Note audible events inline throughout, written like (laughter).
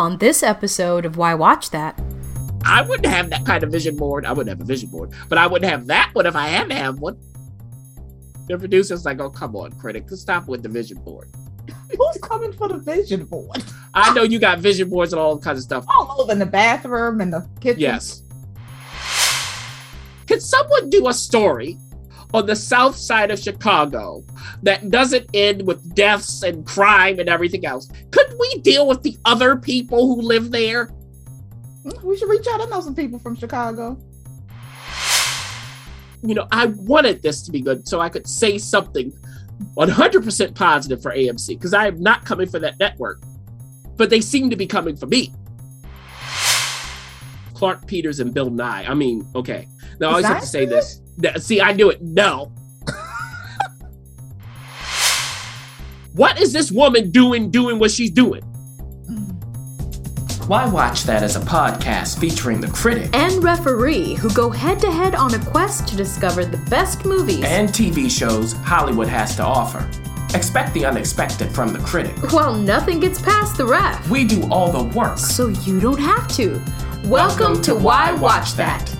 On this episode of Why Watch That, I wouldn't have that kind of vision board. I wouldn't have a vision board, but I wouldn't have that one if I had to have one. The producer's like, oh, come on, critic, stop with the vision board. (laughs) Who's coming for the vision board? I know you got vision boards and all kinds of stuff. All over in the bathroom and the kitchen. Yes. Can someone do a story on the south side of Chicago that doesn't end with deaths and crime and everything else? Could we deal with the other people who live there? Mm, we should reach out. I know some people from Chicago. You know, I wanted this to be good so I could say something 100% positive for AMC because I am not coming for that network, but they seem to be coming for me. Clarke Peters and Bill Nighy. I mean, okay. Now I always have to say this. See, I knew it. No. what is this woman doing, doing what she's doing? Why Watch That as a podcast featuring the critic and referee who go head to head on a quest to discover the best movies and TV shows Hollywood has to offer. Expect the unexpected from the critic. Well, nothing gets past the ref. We do all the work. So you don't have to. Welcome, Welcome to, to, Why Watch, Watch that. that.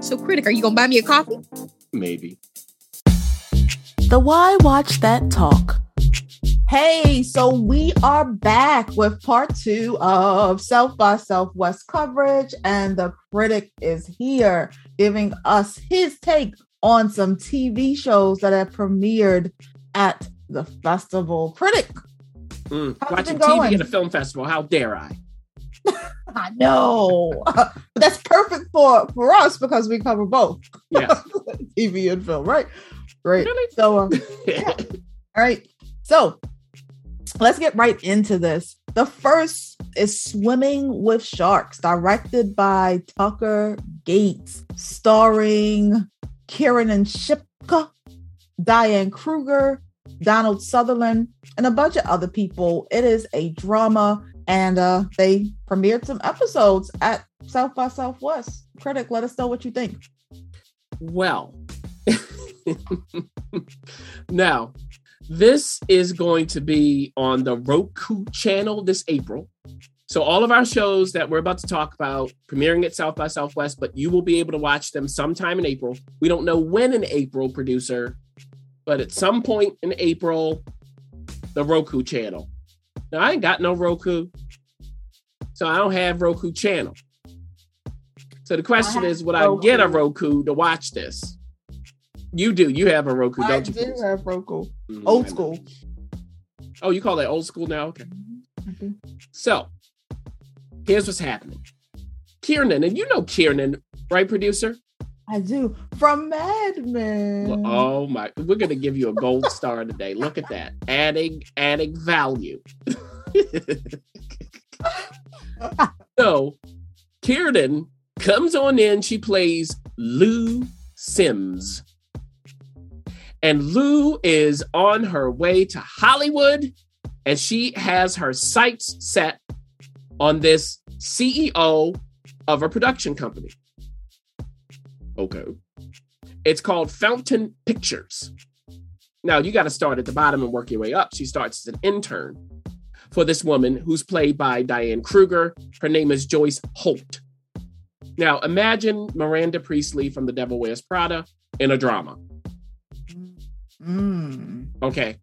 So, Critic, are you going to buy me a coffee? Maybe. The Why Watch That Talk. Hey, so we are back with part two of South by Southwest coverage, and the critic is here giving us his take on some TV shows that have premiered at the festival. Critic, mm, watching TV at a film festival. How dare I? I know, (laughs) but that's perfect for for us because we cover both. Yeah, (laughs) TV and film, right? Great. Really? So, um, (laughs) yeah. all right. So, let's get right into this. The first is Swimming with Sharks, directed by Tucker Gates, starring Kiernan Shipka, Diane Kruger, Donald Sutherland, and a bunch of other people. It is a drama, and uh, they premiered some episodes at South by Southwest. Critic, let us know what you think. Well, (laughs) now this is going to be on the Roku channel this April. So all of our shows that we're about to talk about premiering at South by Southwest, but you will be able to watch them sometime in April. We don't know when in April, producer, but at some point in April, the Roku channel. Now I ain't got no Roku, so I don't have Roku channel. So the question is, would Roku. I get a Roku to watch this? You do. You have a Roku, don't you? I do have Roku. Mm-hmm. Old school. Oh, you call that old school now? Okay. Mm-hmm. So here's what's happening. Kiernan, and you know Kiernan, right, producer? I do. From Mad Men. Well, oh my, we're gonna give you a gold star today. Look at that. Adding adding value. (laughs) so Kiernan comes on in, she plays Lou Sims. And Lou is on her way to Hollywood and she has her sights set on this CEO of a production company. Okay. It's called Fountain Pictures. Now, you got to start at the bottom and work your way up. She starts as an intern for this woman who's played by Diane Kruger. Her name is Joyce Holt. Now, imagine Miranda Priestly from The Devil Wears Prada in a drama. Mm. Okay.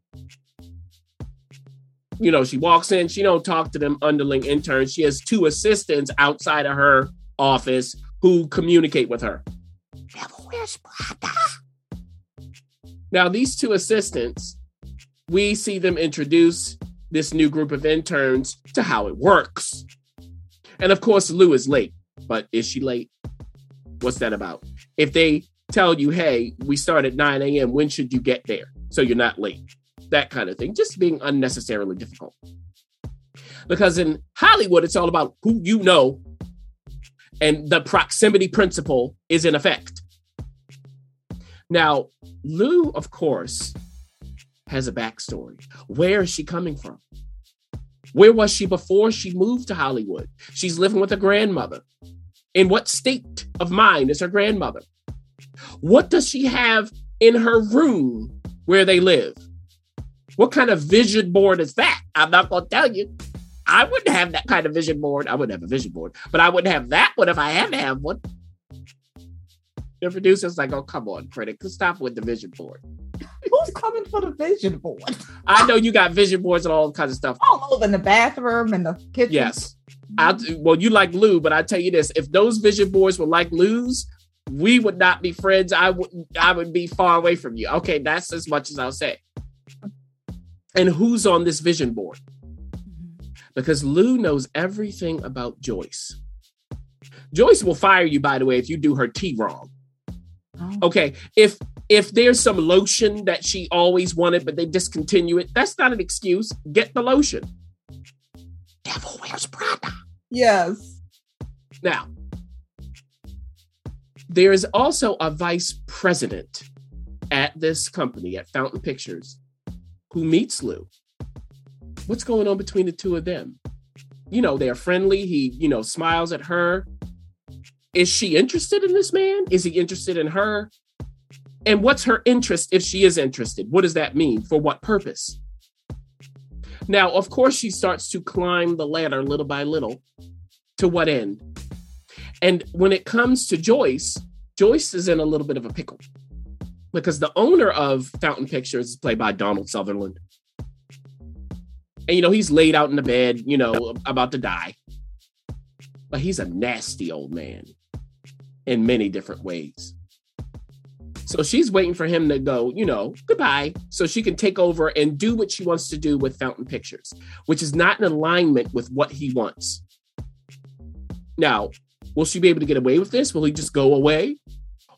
You know, she walks in, she don't talk to them underling interns. She has two assistants outside of her office who communicate with her. Now, these two assistants, we see them introduce this new group of interns to how it works. And of course, Lou is late, but is she late? What's that about? If they tell you, hey, we start at 9 a.m., when should you get there? So you're not late. That kind of thing. Just being unnecessarily difficult. Because in Hollywood, it's all about who you know, and the proximity principle is in effect. Now, Lou, of course, has a backstory. Where is she coming from? Where was she before she moved to Hollywood? She's living with her grandmother. In what state of mind is her grandmother? What does she have in her room where they live? What kind of vision board is that? I'm not going to tell you. I wouldn't have that kind of vision board. I wouldn't have a vision board, but I wouldn't have that one if I had to have one. The producer's like, oh, come on, critic, stop with the vision board. Who's coming for the vision board? I know you got vision boards and all kinds of stuff. All over in the bathroom and the kitchen. Yes. I well, you like Lou, but I tell you this: if those vision boards were like Lou's, we would not be friends. I would I would be far away from you. Okay, that's as much as I'll say. And who's on this vision board? Mm-hmm. Because Lou knows everything about Joyce. Joyce will fire you, by the way, if you do her tea wrong. Oh. Okay, if if there's some lotion that she always wanted, but they discontinue it, that's not an excuse. Get the lotion. Devil wears Prada. Yes. Now, there is also a vice president at this company at Fountain Pictures who meets Lou. What's going on between the two of them? You know, they're friendly. He, you know, smiles at her. Is she interested in this man? Is he interested in her? And what's her interest if she is interested? What does that mean? For what purpose? Now, of course, she starts to climb the ladder little by little. To what end? And when it comes to Joyce, Joyce is in a little bit of a pickle because the owner of Fountain Pictures is played by Donald Sutherland. And, you know, he's laid out in the bed, you know, about to die. But he's a nasty old man in many different ways. So she's waiting for him to go, you know, goodbye, so she can take over and do what she wants to do with Fountain Pictures, which is not in alignment with what he wants. Now, will she be able to get away with this? Will he just go away?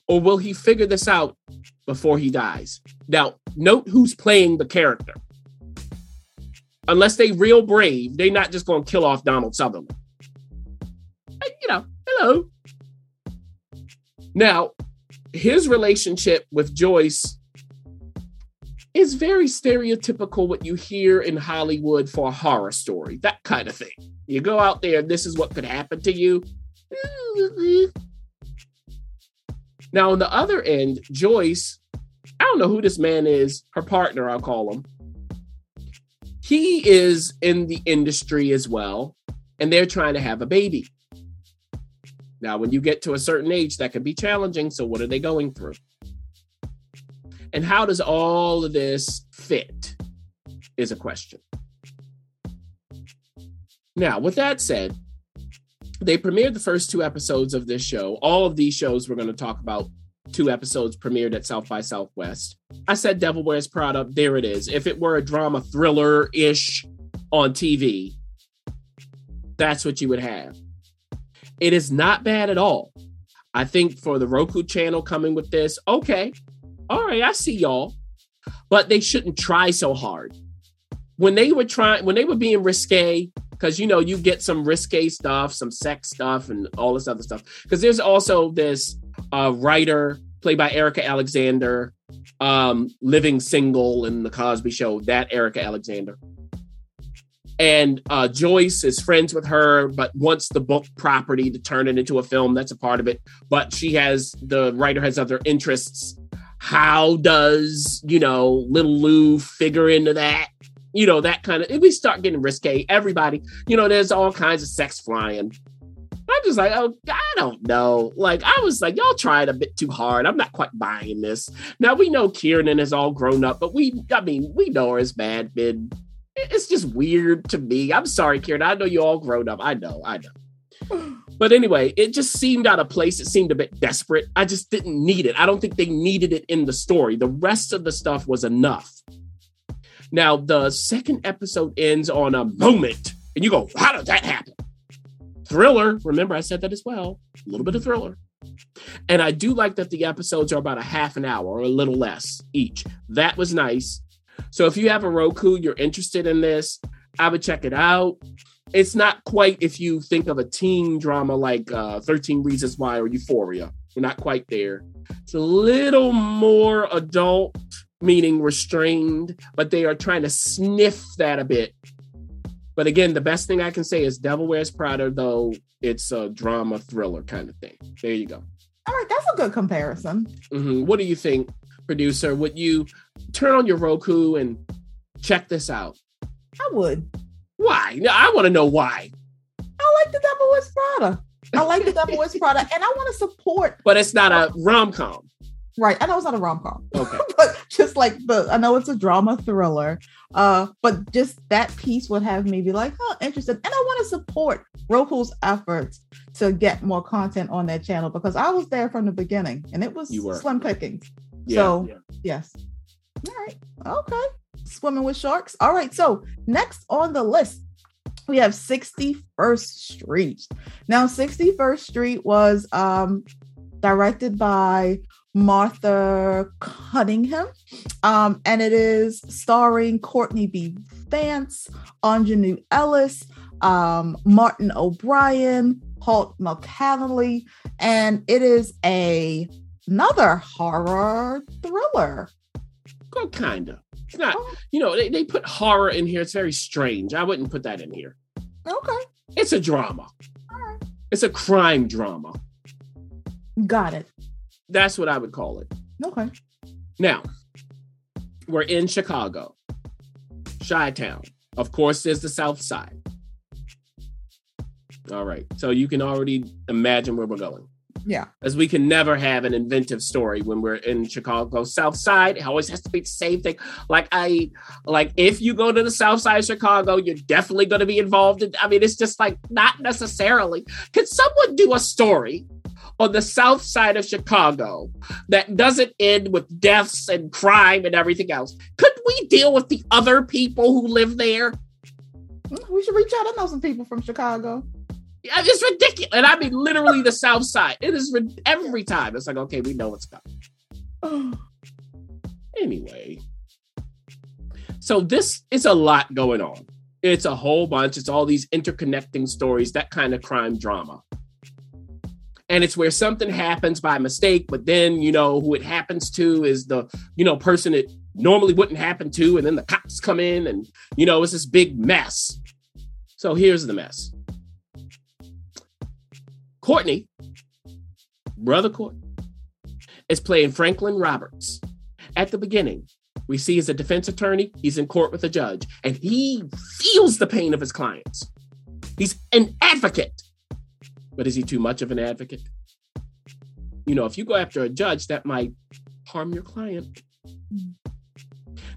Or will he figure this out before he dies? Now, note who's playing the character. Unless they real brave, they're not just going to kill off Donald Sutherland. You know, hello. Now, his relationship with Joyce is very stereotypical what you hear in Hollywood for a horror story, that kind of thing. You go out there, this is what could happen to you. Now, on the other end, Joyce, I don't know who this man is, her partner, I'll call him. He is in the industry as well, and they're trying to have a baby. Now, when you get to a certain age, that can be challenging. So, what are they going through? And how does all of this fit? Is a question. Now, with that said, they premiered the first two episodes of this show. All of these shows we're going to talk about, two episodes premiered at South by Southwest. I said Devil Wears Prada. There it is. If it were a drama thriller ish on TV, that's what you would have. It is not bad at all. I think for the Roku channel coming with this, okay, all right, I see y'all, but they shouldn't try so hard. When they were trying, when they were being risque, because you know you get some risque stuff, some sex stuff, and all this other stuff. Because there's also this uh, writer played by Erika Alexander, um, living single in the Cosby Show. That Erika Alexander and uh, Joyce is friends with her, but wants the book property to turn it into a film. That's a part of it. But she has the writer has other interests. How does you know little Lou figure into that? You know that kind of. We start getting risque, everybody, you know, there's all kinds of sex flying. I'm just like, oh, I don't know. Like, I was like, y'all tried a bit too hard. I'm not quite buying this. Now we know Kiernan is all grown up, but we, I mean, we know her as Mad Men. It's just weird to me. I'm sorry, Kiernan. I know you all grown up. I know, I know. (sighs) But anyway, it just seemed out of place. It seemed a bit desperate. I just didn't need it. I don't think they needed it in the story. The rest of the stuff was enough. Now, the second episode ends on a moment, and you go, How did that happen? Thriller. Remember, I said that as well. A little bit of thriller. And I do like that the episodes are about a half an hour or a little less each. That was nice. So if you have a Roku, you're interested in this, I would check it out it's not quite if you think of a teen drama like uh, 13 Reasons Why or Euphoria. We're not quite there. It's a little more adult, meaning restrained, but they are trying to sniff that a bit. But again, the best thing I can say is Devil Wears Prada, though it's a drama thriller kind of thing. There you go. All right, that's a good comparison. Mm-hmm. What do you think, producer? Would you turn on your Roku and check this out? I would. Why? No, I want to know why. I like the Devil Wears Prada. I like the Devil Wears Prada, and I want to support. But it's not a rom com. Right. I know it's not a rom com. Okay. (laughs) but just like the, I know it's a drama thriller. Uh, but just that piece would have me be like, oh, interested. And I want to support Roku's efforts to get more content on their channel because I was there from the beginning and it was slim pickings. Yeah, so yeah. yes. All right. Okay swimming with sharks. All right, so next on the list, we have 61st Street. Now, 61st Street was um, directed by Marta Cunningham, um, and it is starring Courtney B. Vance, Aunjanue Ellis, um, Martin O'Brien, Holt McCallany, and it is a another horror thriller. Well, kind of. It's not, oh. you know, they, they put horror in here. It's very strange. I wouldn't put that in here. Okay. It's a drama. It's a crime drama. Got it. That's what I would call it. Okay. Now, we're in Chicago, Chi Town. Of course, there's the South Side. All right. So you can already imagine where we're going. Yeah. As we can never have an inventive story when we're in Chicago South Side. It always has to be the same thing. Like I like if you go to the South Side of Chicago, you're definitely going to be involved in I mean, it's just like not necessarily. Can someone do a story on the south side of Chicago that doesn't end with deaths and crime and everything else? Could we deal with the other people who live there? We should reach out. I know some people from Chicago. It's ridiculous. And I mean, literally the South Side. It is every time. It's like, okay, we know what's coming. (sighs) anyway, so this is a lot going on. It's a whole bunch. It's all these interconnecting stories, that kind of crime drama. And it's where something happens by mistake, but then, you know, who it happens to is the, you know, person it normally wouldn't happen to. And then the cops come in and, you know, it's this big mess. So here's the mess Courtney, brother Courtney, is playing Franklin Roberts. At the beginning, we see as a defense attorney, he's in court with a judge, and he feels the pain of his clients. He's an advocate. But is he too much of an advocate? You know, if you go after a judge, that might harm your client.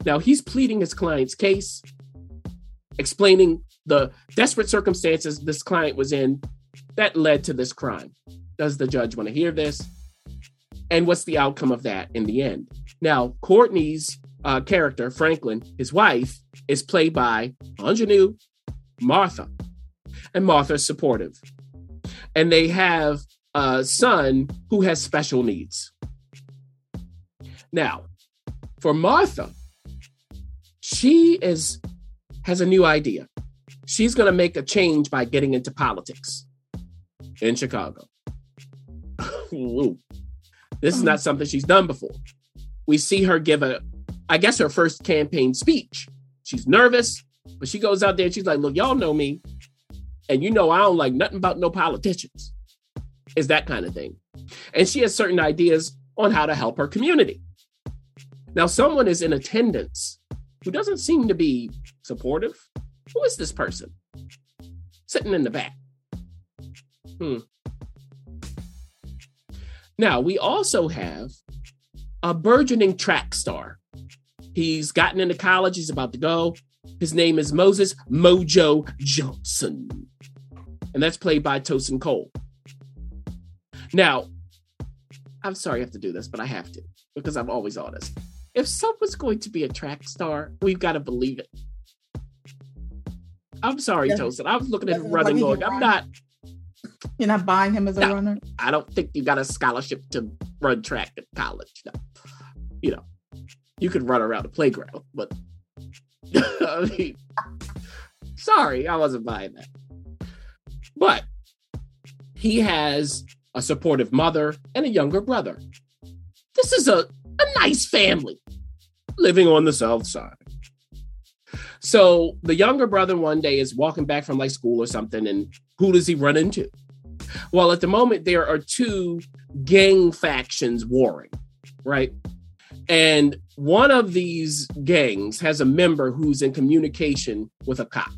Now, he's pleading his client's case, explaining the desperate circumstances this client was in that led to this crime. Does the judge want to hear this? And what's the outcome of that in the end? Now, Courtney's uh, character, Franklin, his wife, is played by Aunjanue Martha. And Martha's supportive. And they have a son who has special needs. Now, for Martha, she is has a new idea. She's going to make a change by getting into politics in Chicago. this is not mm. something she's done before. We see her give a, I guess, her first campaign speech. She's nervous, but she goes out there and she's like, Look, y'all know me. And you know, I don't like nothing about no politicians. Is that kind of thing. And she has certain ideas on how to help her community. Now, someone is in attendance who doesn't seem to be supportive. Who is this person? Sitting in the back. Hmm. Now, we also have a burgeoning track star. He's gotten into college, he's about to go. His name is Moses Mojo Johnson. And that's played by Tosin Cole. Now, I'm sorry I have to do this, but I have to because I'm always honest. If someone's going to be a track star, we've got to believe it. I'm sorry, yeah. Tosin. I was looking at running going, I'm not. You're not buying him as a no, runner? I don't think you got a scholarship to run track at college. No. You know, you could run around the playground, but (laughs) I mean, sorry, I wasn't buying that. But he has a supportive mother and a younger brother. This is a, a nice family living on the south side. So the younger brother one day is walking back from like school or something, and who does he run into? Well, at the moment, there are two gang factions warring, right? And one of these gangs has a member who's in communication with a cop.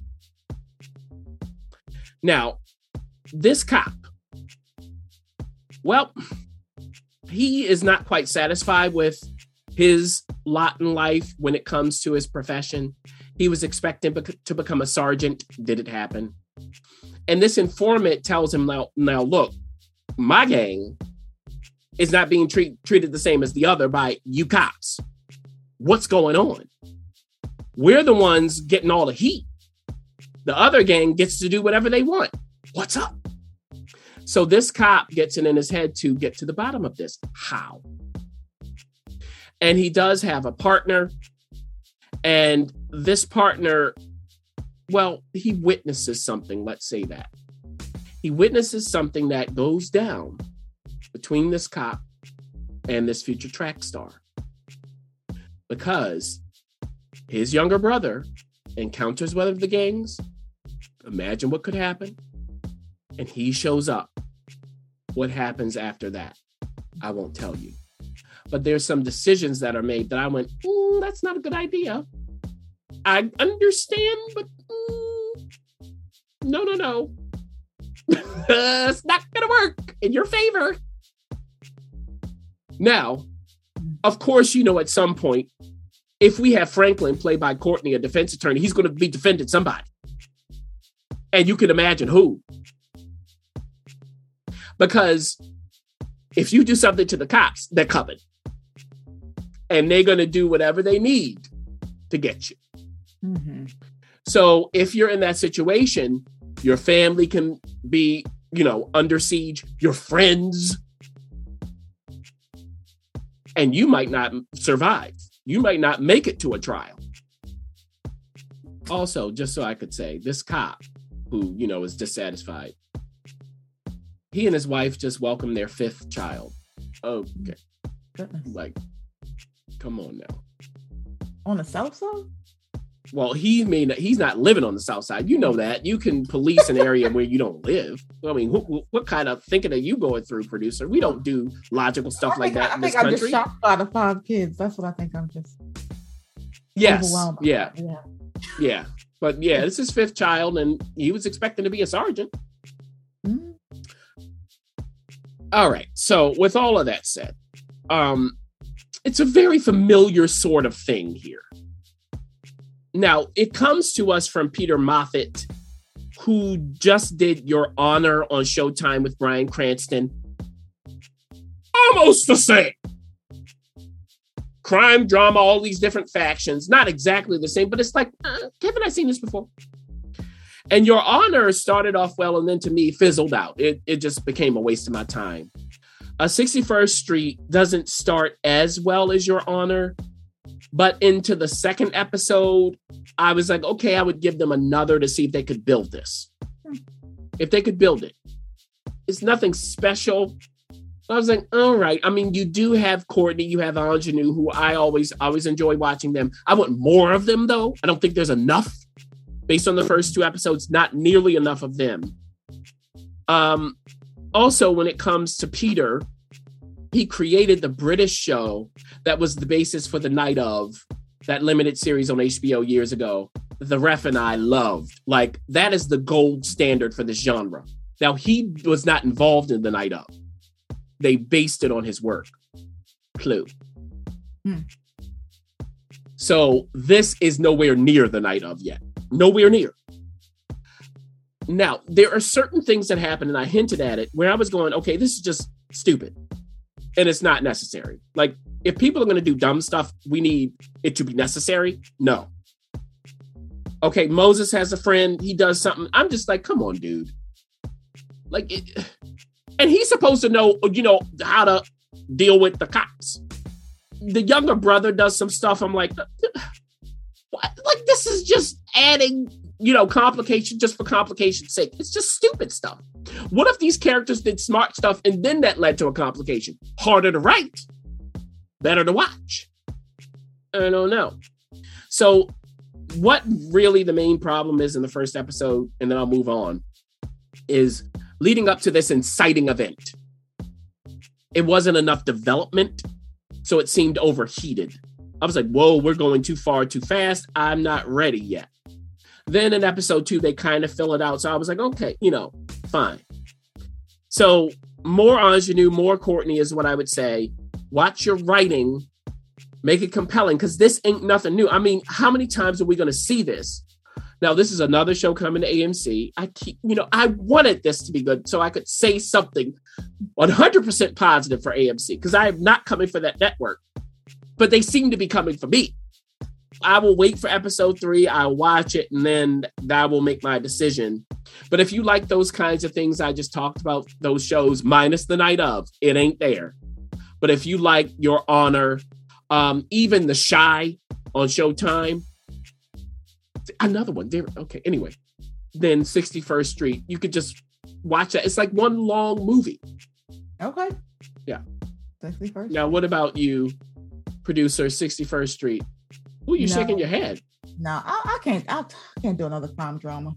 Now, this cop, well, he is not quite satisfied with his lot in life when it comes to his profession. He was expecting to become a sergeant. Did it happen? And this informant tells him now, now look, my gang is not being treat, treated the same as the other by you cops. What's going on? We're the ones getting all the heat. The other gang gets to do whatever they want. What's up? So this cop gets it in his head to get to the bottom of this. How? And he does have a partner. And this partner well, he witnesses something, let's say that. He witnesses something that goes down between this cop and this future track star. Because his younger brother encounters one of the gangs. Imagine what could happen. And he shows up. What happens after that? I won't tell you. But there's some decisions that are made that I went, mm, that's not a good idea. I understand, but no, no, no. (laughs) it's not going to work in your favor. Now, of course, you know, at some point, if we have Franklin played by Courtney, a defense attorney, he's going to be defending somebody. And you can imagine who. Because if you do something to the cops, they're coming. And they're going to do whatever they need to get you. Mm-hmm. So if you're in that situation, your family can be, you know, under siege, your friends, and you might not survive. You might not make it to a trial. Also, just so I could say, this cop who, you know, is dissatisfied, he and his wife just welcomed their fifth child. Okay. Goodness. Like, come on now. On the South Side? Well, he may not, he's not living on the south side. You know that. You can police an area where you don't live. I mean, what, what kind of thinking are you going through, producer? We don't do logical stuff think, like that I in this country. I'm just shocked by the five kids. That's what I think. I'm just yes, yeah, yeah, yeah. But yeah, this is fifth child, and he was expecting to be a sergeant. Mm-hmm. All right. So with all of that said, um, it's a very familiar sort of thing here now, it comes to us from Peter Moffat, who just did Your Honor on Showtime with Bryan Cranston. Almost the same. Crime, drama, all these different factions. Not exactly the same, but it's like, uh, haven't I seen this before? And Your Honor started off well and then to me fizzled out. It, it just became a waste of my time. A uh, 61st Street doesn't start as well as Your Honor, but into the second episode, I was like, okay, I would give them another to see if they could build this. If they could build it, it's nothing special. I was like, all right. I mean, you do have Courtney, you have Aunjanue, who I always always enjoy watching them. I want more of them though. I don't think there's enough based on the first two episodes. Not nearly enough of them. Um, also, when it comes to Peter, he created the British show that was the basis for the night of that limited series on HBO years ago. The Ref and I loved. Like that is the gold standard for this genre. Now he was not involved in the night of. They based it on his work. Clue. Hmm. So this is nowhere near the night of yet. Nowhere near. Now, there are certain things that happen, and I hinted at it where I was going, okay, this is just stupid. And it's not necessary. Like, if people are going to do dumb stuff, we need it to be necessary. No. Okay, Moses has a friend, he does something. I'm just like, come on, dude. Like, it, (sighs) and he's supposed to know, you know, how to deal with the cops. The younger brother does some stuff. I'm like, (sighs) what? Like, this is just adding, you know, complication just for complication's sake. It's just stupid stuff. What if these characters did smart stuff and then that led to a complication? Harder to write, better to watch. I don't know. So, what really the main problem is in the first episode, and then I'll move on, is leading up to this inciting event. It wasn't enough development, so it seemed overheated. I was like, whoa, we're going too far too fast. I'm not ready yet. Then in episode two, they kind of fill it out. So I was like, okay, you know, fine. So more Aunjanue, more Courtney is what I would say. Watch your writing, make it compelling, because this ain't nothing new. I mean, how many times are we going to see this? Now, this is another show coming to AMC. I keep, you know, I wanted this to be good so I could say something 100% positive for AMC because I am not coming for that network, but they seem to be coming for me. I will wait for episode three. I'll watch it and then that will make my decision. But if you like those kinds of things I just talked about, those shows minus the night of, it ain't there. But if you like Your Honor, um, even The Chi on Showtime, another one. There, okay. Anyway, then 61st Street, you could just watch that. It's like one long movie. Okay. Yeah. 61st. Now, what about you, producer 61st Street? Who you No. shaking your head? No, I, I can't. I, I can't do another crime drama.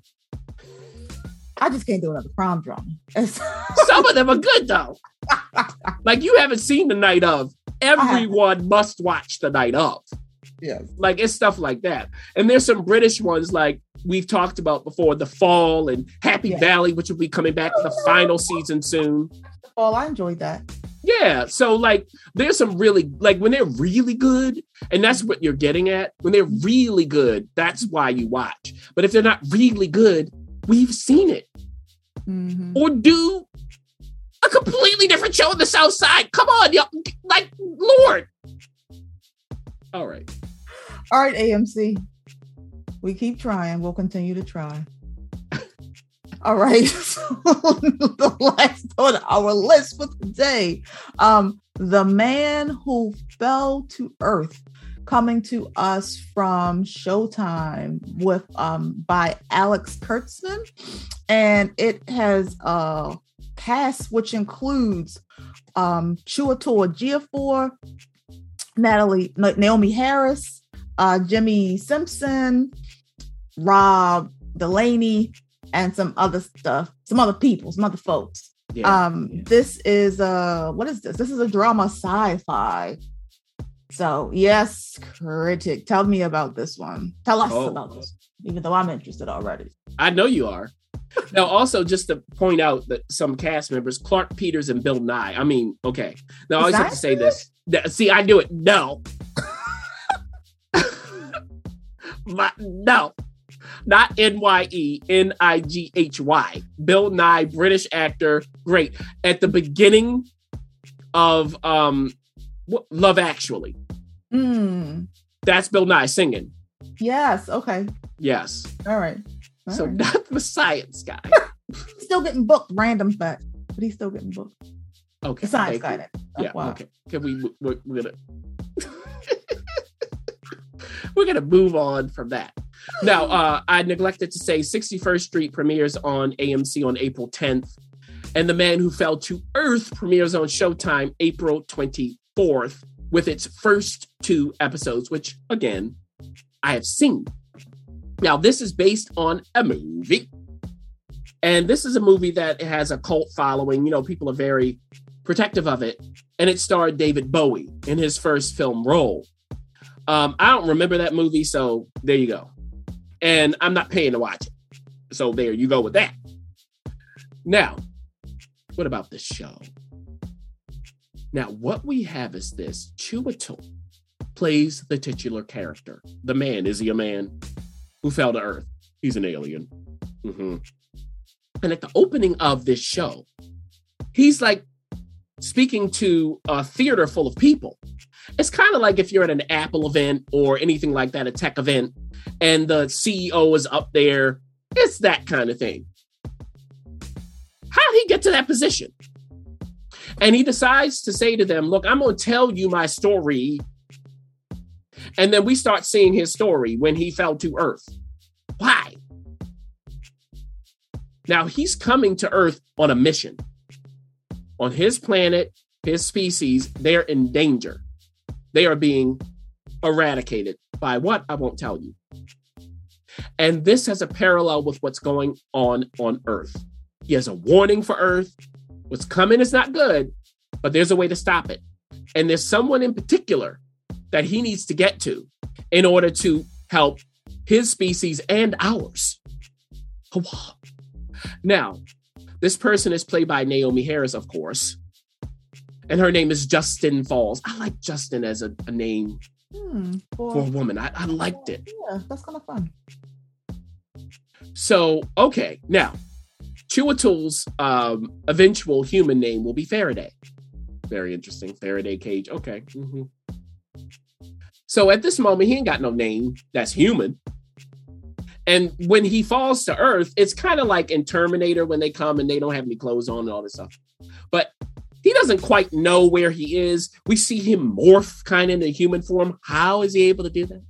I just can't do another crime drama. (laughs) Some of them are good though. (laughs) Like you haven't seen the night of. Everyone must watch the night of. yes. Like it's stuff like that. And there's some British ones like we've talked about before, The Fall and Happy Yeah. Valley, which will be coming back to the oh, final season soon. Well, I enjoyed that. Yeah. So like there's some really like when they're really good, and that's what you're getting at. When they're really good, that's why you watch. But if they're not really good, we've seen it. Mhm. Or do a completely different show on the South Side. Come on, yo, like Lord. All right. All right, AMC. We keep trying. We'll continue to try. All right. (laughs) So the last on our list for today. Um, The Man Who Fell to Earth, coming to us from Showtime with um by Alex Kurtzman. And it has a cast which includes um Chiwetel Ejiofor, Natalie Naomi Harris, uh, Jimmy Simpson, Rob Delaney, and some other stuff, some other people, some other folks. Yeah. Um, yeah. this is uh what is this? This is a drama sci-fi. So yes, critic, tell me about this one. Tell us Oh. about this, even though I'm interested already. I know you are. Now, also, just to point out that some cast members, Clarke Peters and Bill Nighy. I mean, okay. Now, I always have to say this. Th- See, I do it. No. (laughs) My, no. Not N Y E, N I G H Y. Bill Nighy, British actor, great. At the beginning of um, Love Actually, Mm, that's Bill Nighy singing. yes, okay. Yes. All right. All so right. not the science guy. (laughs) Still getting booked, random fact. But he's still getting booked. Okay. The science guy. you. Yeah. why. Okay. Can we? We're, we're gonna. (laughs) we're gonna move on from that. Now, uh, I neglected to say 61st Street premieres on AMC on April 10th, and The Man Who Fell to Earth premieres on Showtime April 24th with its first two episodes, which again I have seen. Now, this is based on a movie. And this is a movie that has a cult following. You know, people are very protective of it. And it starred David Bowie in his first film role. Um, I don't remember that movie, so there you go. And I'm not paying to watch it. So there you go with that. Now, what about this show? Now, what we have is this Chiwetel plays the titular character. The man, is he a man who fell to Earth? He's an alien. Mm-hmm. And at the opening of this show, he's like speaking to a theater full of people. It's kind of like if you're at an Apple event or anything like that, a tech event, and the CEO is up there. It's that kind of thing. How did he get to that position? And he decides to say to them, Look, I'm going to tell you my story. And then we start seeing his story when he fell to earth. Why? Now he's coming to earth on a mission. On his planet, his species, they're in danger. They are being eradicated by what? I won't tell you. And this has a parallel with what's going on on Earth. He has a warning for Earth. What's coming is not good, but there's a way to stop it. And there's someone in particular that he needs to get to in order to help his species and ours. Now, this person is played by Naomi Harris, of course, and her name is Justin Falls. I like Justin as a, a name hmm, for, for, a woman. I, I liked it. Yeah, that's kind of fun. So, okay, now Chiwetel's um, eventual human name will be Faraday. Very interesting. Faraday Cage. Okay. Mm-hmm. So at this moment, he ain't got no name that's human. And when he falls to Earth, it's kind of like in Terminator when they come and they don't have any clothes on and all this stuff. But he doesn't quite know where he is. We see him morph kind of in into human form. How is he able to do that?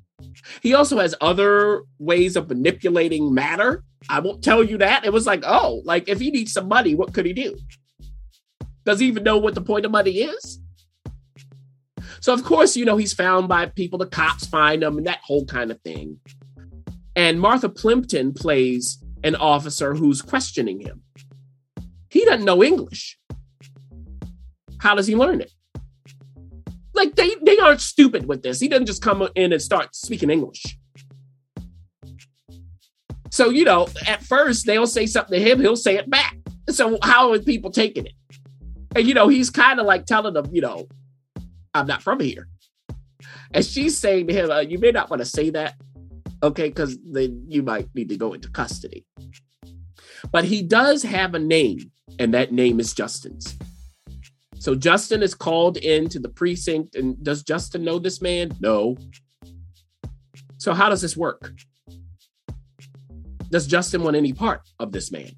He also has other ways of manipulating matter. I won't tell you that. It was like, oh, like if he needs some money, what could he do? Does he even know what the point of money is? So of course, you know, he's found by people, the cops find him and that whole kind of thing. And Martha Plimpton plays an officer who's questioning him. He doesn't know English. How does he learn it? Like they they aren't stupid with this. He doesn't just come in and start speaking English. So you know, at first they'll say something to him, he'll say it back. So how are people taking it? And you know, he's kind of like telling them, you know, I'm not from here. And she's saying to him, uh, you may not want to say that, okay, because then you might need to go into custody. But he does have a name, and that name is Justin's. So Justin is called into the precinct, and does Justin know this man? No. So how does this work? Does Justin want any part of this man?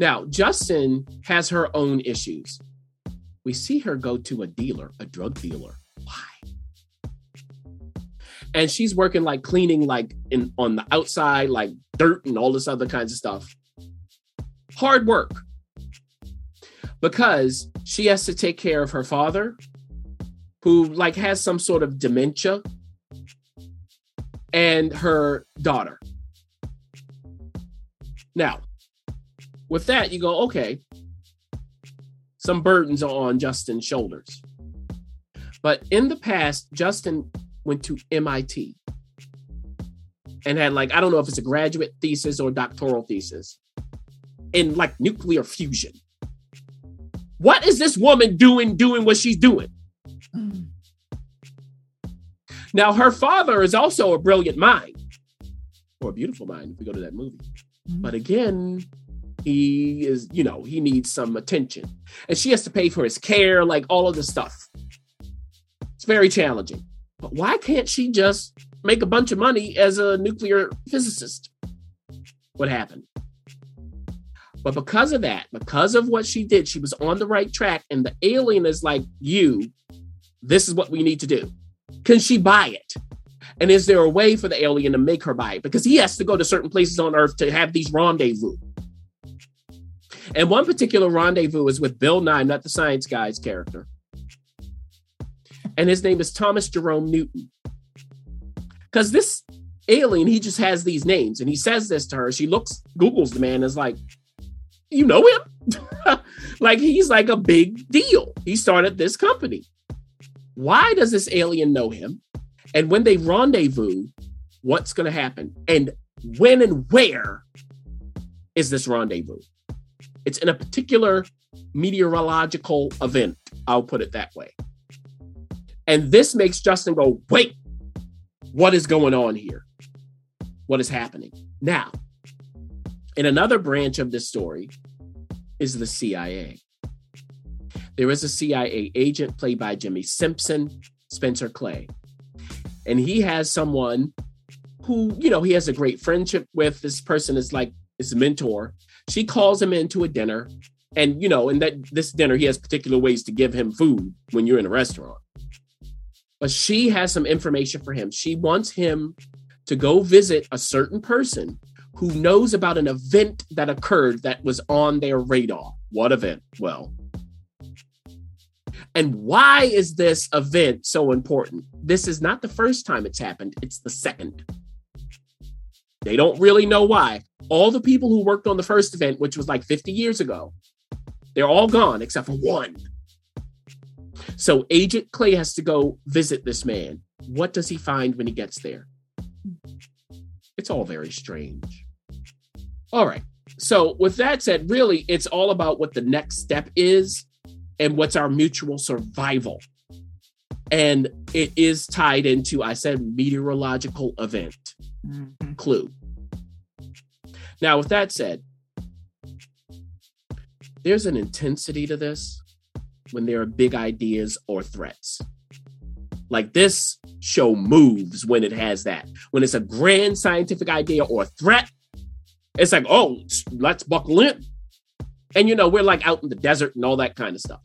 Now, Justin has her own issues. We see her go to a dealer, a drug dealer. Why? And she's working like cleaning like in on the outside, like dirt and all this other kinds of stuff. Hard work because she has to take care of her father who like has some sort of dementia and her daughter. Now with that you go okay some burdens are on justin's shoulders. But in the past justin went to mit and had like i don't know if it's a graduate thesis or doctoral thesis in like nuclear fusion what is this woman doing, doing what she's doing? Mm. Now, her father is also a brilliant mind, or a beautiful mind if we go to that movie. Mm. But again, he is, you know, he needs some attention. And she has to pay for his care, like all of this stuff. It's very challenging. But why can't she just make a bunch of money as a nuclear physicist? What happened? But because of that, because of what she did, she was on the right track. And the alien is like, you, this is what we need to do. Can she buy it? And is there a way for the alien to make her buy it? Because he has to go to certain places on Earth to have these rendezvous. And one particular rendezvous is with Bill Nighy, not the science guy's character. And his name is Thomas Jerome Newton. Because this alien, he just has these names and he says this to her. She looks, Googles the man, is like, you know him. (laughs) like he's like a big deal. He started this company. Why does this alien know him? And when they rendezvous, what's going to happen? And when and where is this rendezvous. It's in a particular meteorological event. I'll put it that way. And this makes Justin go, wait, what is going on here? What is happening? Now, in another branch of this story is the CIA. There is a CIA agent played by Jimmy Simpson, Spencer Clay. And he has someone who, you know, he has a great friendship with. This person is like his mentor. She calls him into a dinner. And, you know, in that this dinner, he has particular ways to give him food when you're in a restaurant. But she has some information for him. She wants him to go visit a certain person who knows about an event that occurred that was on their radar. What event? Well, and why is this event so important? This is not the first time it's happened, it's the second. They don't really know why. All the people who worked on the first event, which was like 50 years ago, they're all gone except for one. So Agent Clay has to go visit this man. What does he find when he gets there? It's all very strange. All right. So, with that said, really, it's all about what the next step is and what's our mutual survival. And it is tied into, I said, meteorological event mm-hmm. clue. Now, with that said, there's an intensity to this when there are big ideas or threats. Like this show moves when it has that. When it's a grand scientific idea or threat, it's like, oh, let's buckle in. And you know, we're like out in the desert and all that kind of stuff.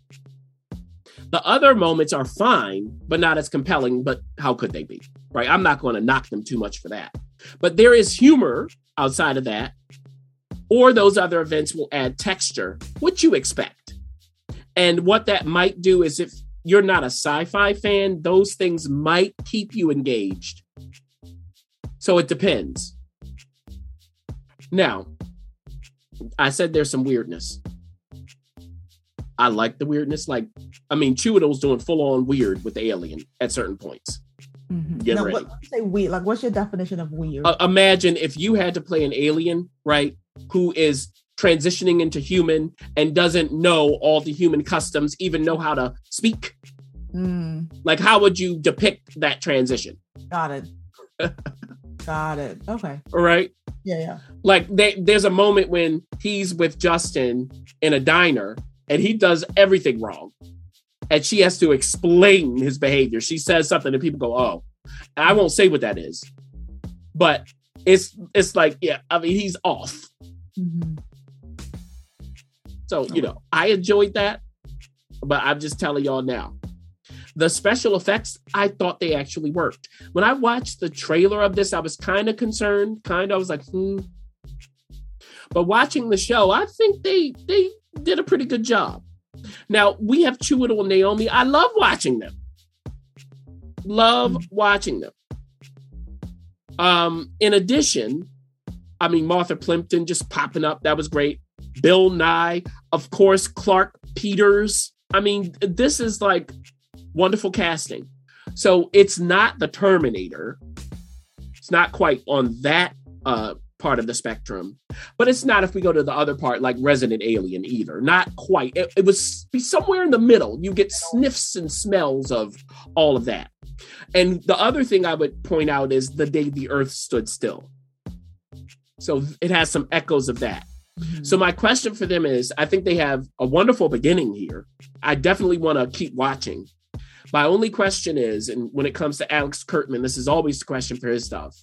The other moments are fine, but not as compelling. But how could they be? Right? I'm not going to knock them too much for that. But there is humor outside of that, or those other events will add texture, which you expect. And what that might do is if you're not a sci fi fan, those things might keep you engaged. So it depends. Now, I said there's some weirdness. I like the weirdness. Like, I mean, Chiwetel's doing full on weird with the alien at certain points. Mm-hmm. Get now, ready. What, say weird. Like, what's your definition of weird? Uh, imagine if you had to play an alien, right? Who is transitioning into human and doesn't know all the human customs, even know how to speak. Mm. Like, how would you depict that transition? Got it. (laughs) Got it. Okay. All right. Yeah, yeah. Like they, there's a moment when he's with Justin in a diner and he does everything wrong. And she has to explain his behavior. She says something and people go, "Oh." And I won't say what that is. But it's it's like, yeah, I mean, he's off. Mm-hmm. So, you know, I enjoyed that, but I'm just telling y'all now. The special effects, I thought they actually worked. When I watched the trailer of this, I was kind of concerned. Kind of, I was like, hmm. But watching the show, I think they they did a pretty good job. Now we have Chiwetel and Naomie. I love watching them. Love mm-hmm. watching them. Um, in addition, I mean Martha Plimpton just popping up. That was great. Bill Nighy, of course, Clarke Peters. I mean, this is like wonderful casting. So it's not the Terminator. It's not quite on that uh, part of the spectrum, but it's not if we go to the other part, like Resident Alien, either. Not quite. It, it was be somewhere in the middle. You get sniffs and smells of all of that. And the other thing I would point out is the day the Earth stood still. So it has some echoes of that. Mm-hmm. So my question for them is I think they have a wonderful beginning here. I definitely want to keep watching. My only question is, and when it comes to Alex Kurtzman, this is always the question for his stuff.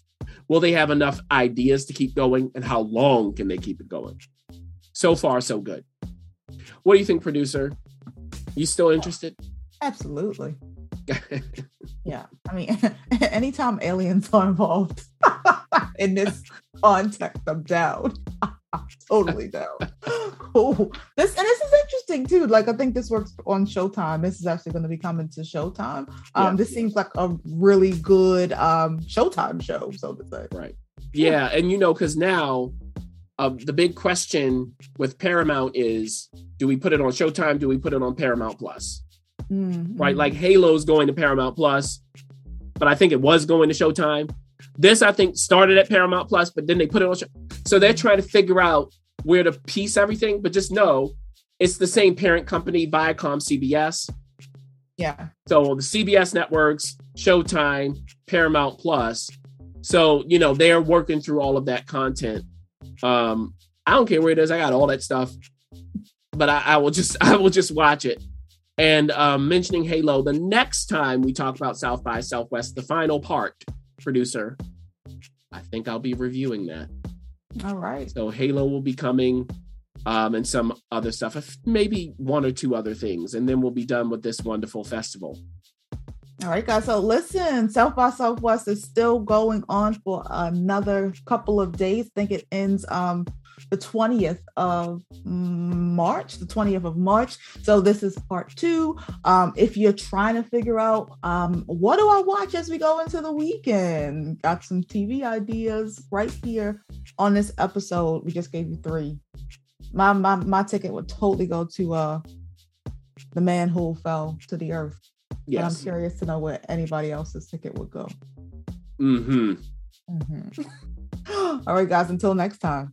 Will they have enough ideas to keep going and how long can they keep it going? So far, so good. What do you think, producer? You still interested? Absolutely. (laughs) yeah. I mean, (laughs) anytime aliens are involved in this context, I'm down. (laughs) totally down. (laughs) cool. This and this is interesting too. Like I think this works on Showtime. This is actually going to be coming to Showtime. Um, yeah. this seems like a really good um Showtime show, so to say. Right. Yeah, and you know, because now uh, the big question with Paramount is: Do we put it on Showtime? Do we put it on Paramount Plus? Mm-hmm. Right, like Halo's going to Paramount Plus, but I think it was going to Showtime. This, I think, started at Paramount Plus, but then they put it on. Show- so they're trying to figure out where to piece everything, but just know it's the same parent company, Viacom CBS. Yeah. So the CBS networks, Showtime, Paramount Plus. So, you know, they're working through all of that content. Um, I don't care where it is. I got all that stuff. But I, I will just (laughs) I will just watch it. And um, mentioning Halo, the next time we talk about South by Southwest, the final part, producer, I think I'll be reviewing that. All right. So Halo will be coming um, and some other stuff, maybe one or two other things, and then we'll be done with this wonderful festival. All right, guys. So listen, South by Southwest is still going on for another couple of days. I think it ends um the 20th of March, the 20th of March. So this is part two. Um, if you're trying to figure out um, what do I watch as we go into the weekend, got some TV ideas right here on this episode. We just gave you three. My my my ticket would totally go to uh the man who fell to the earth. Yes. But I'm curious to know where anybody else's ticket would go. Mm-hmm. mm-hmm. (laughs) All right, guys. Until next time.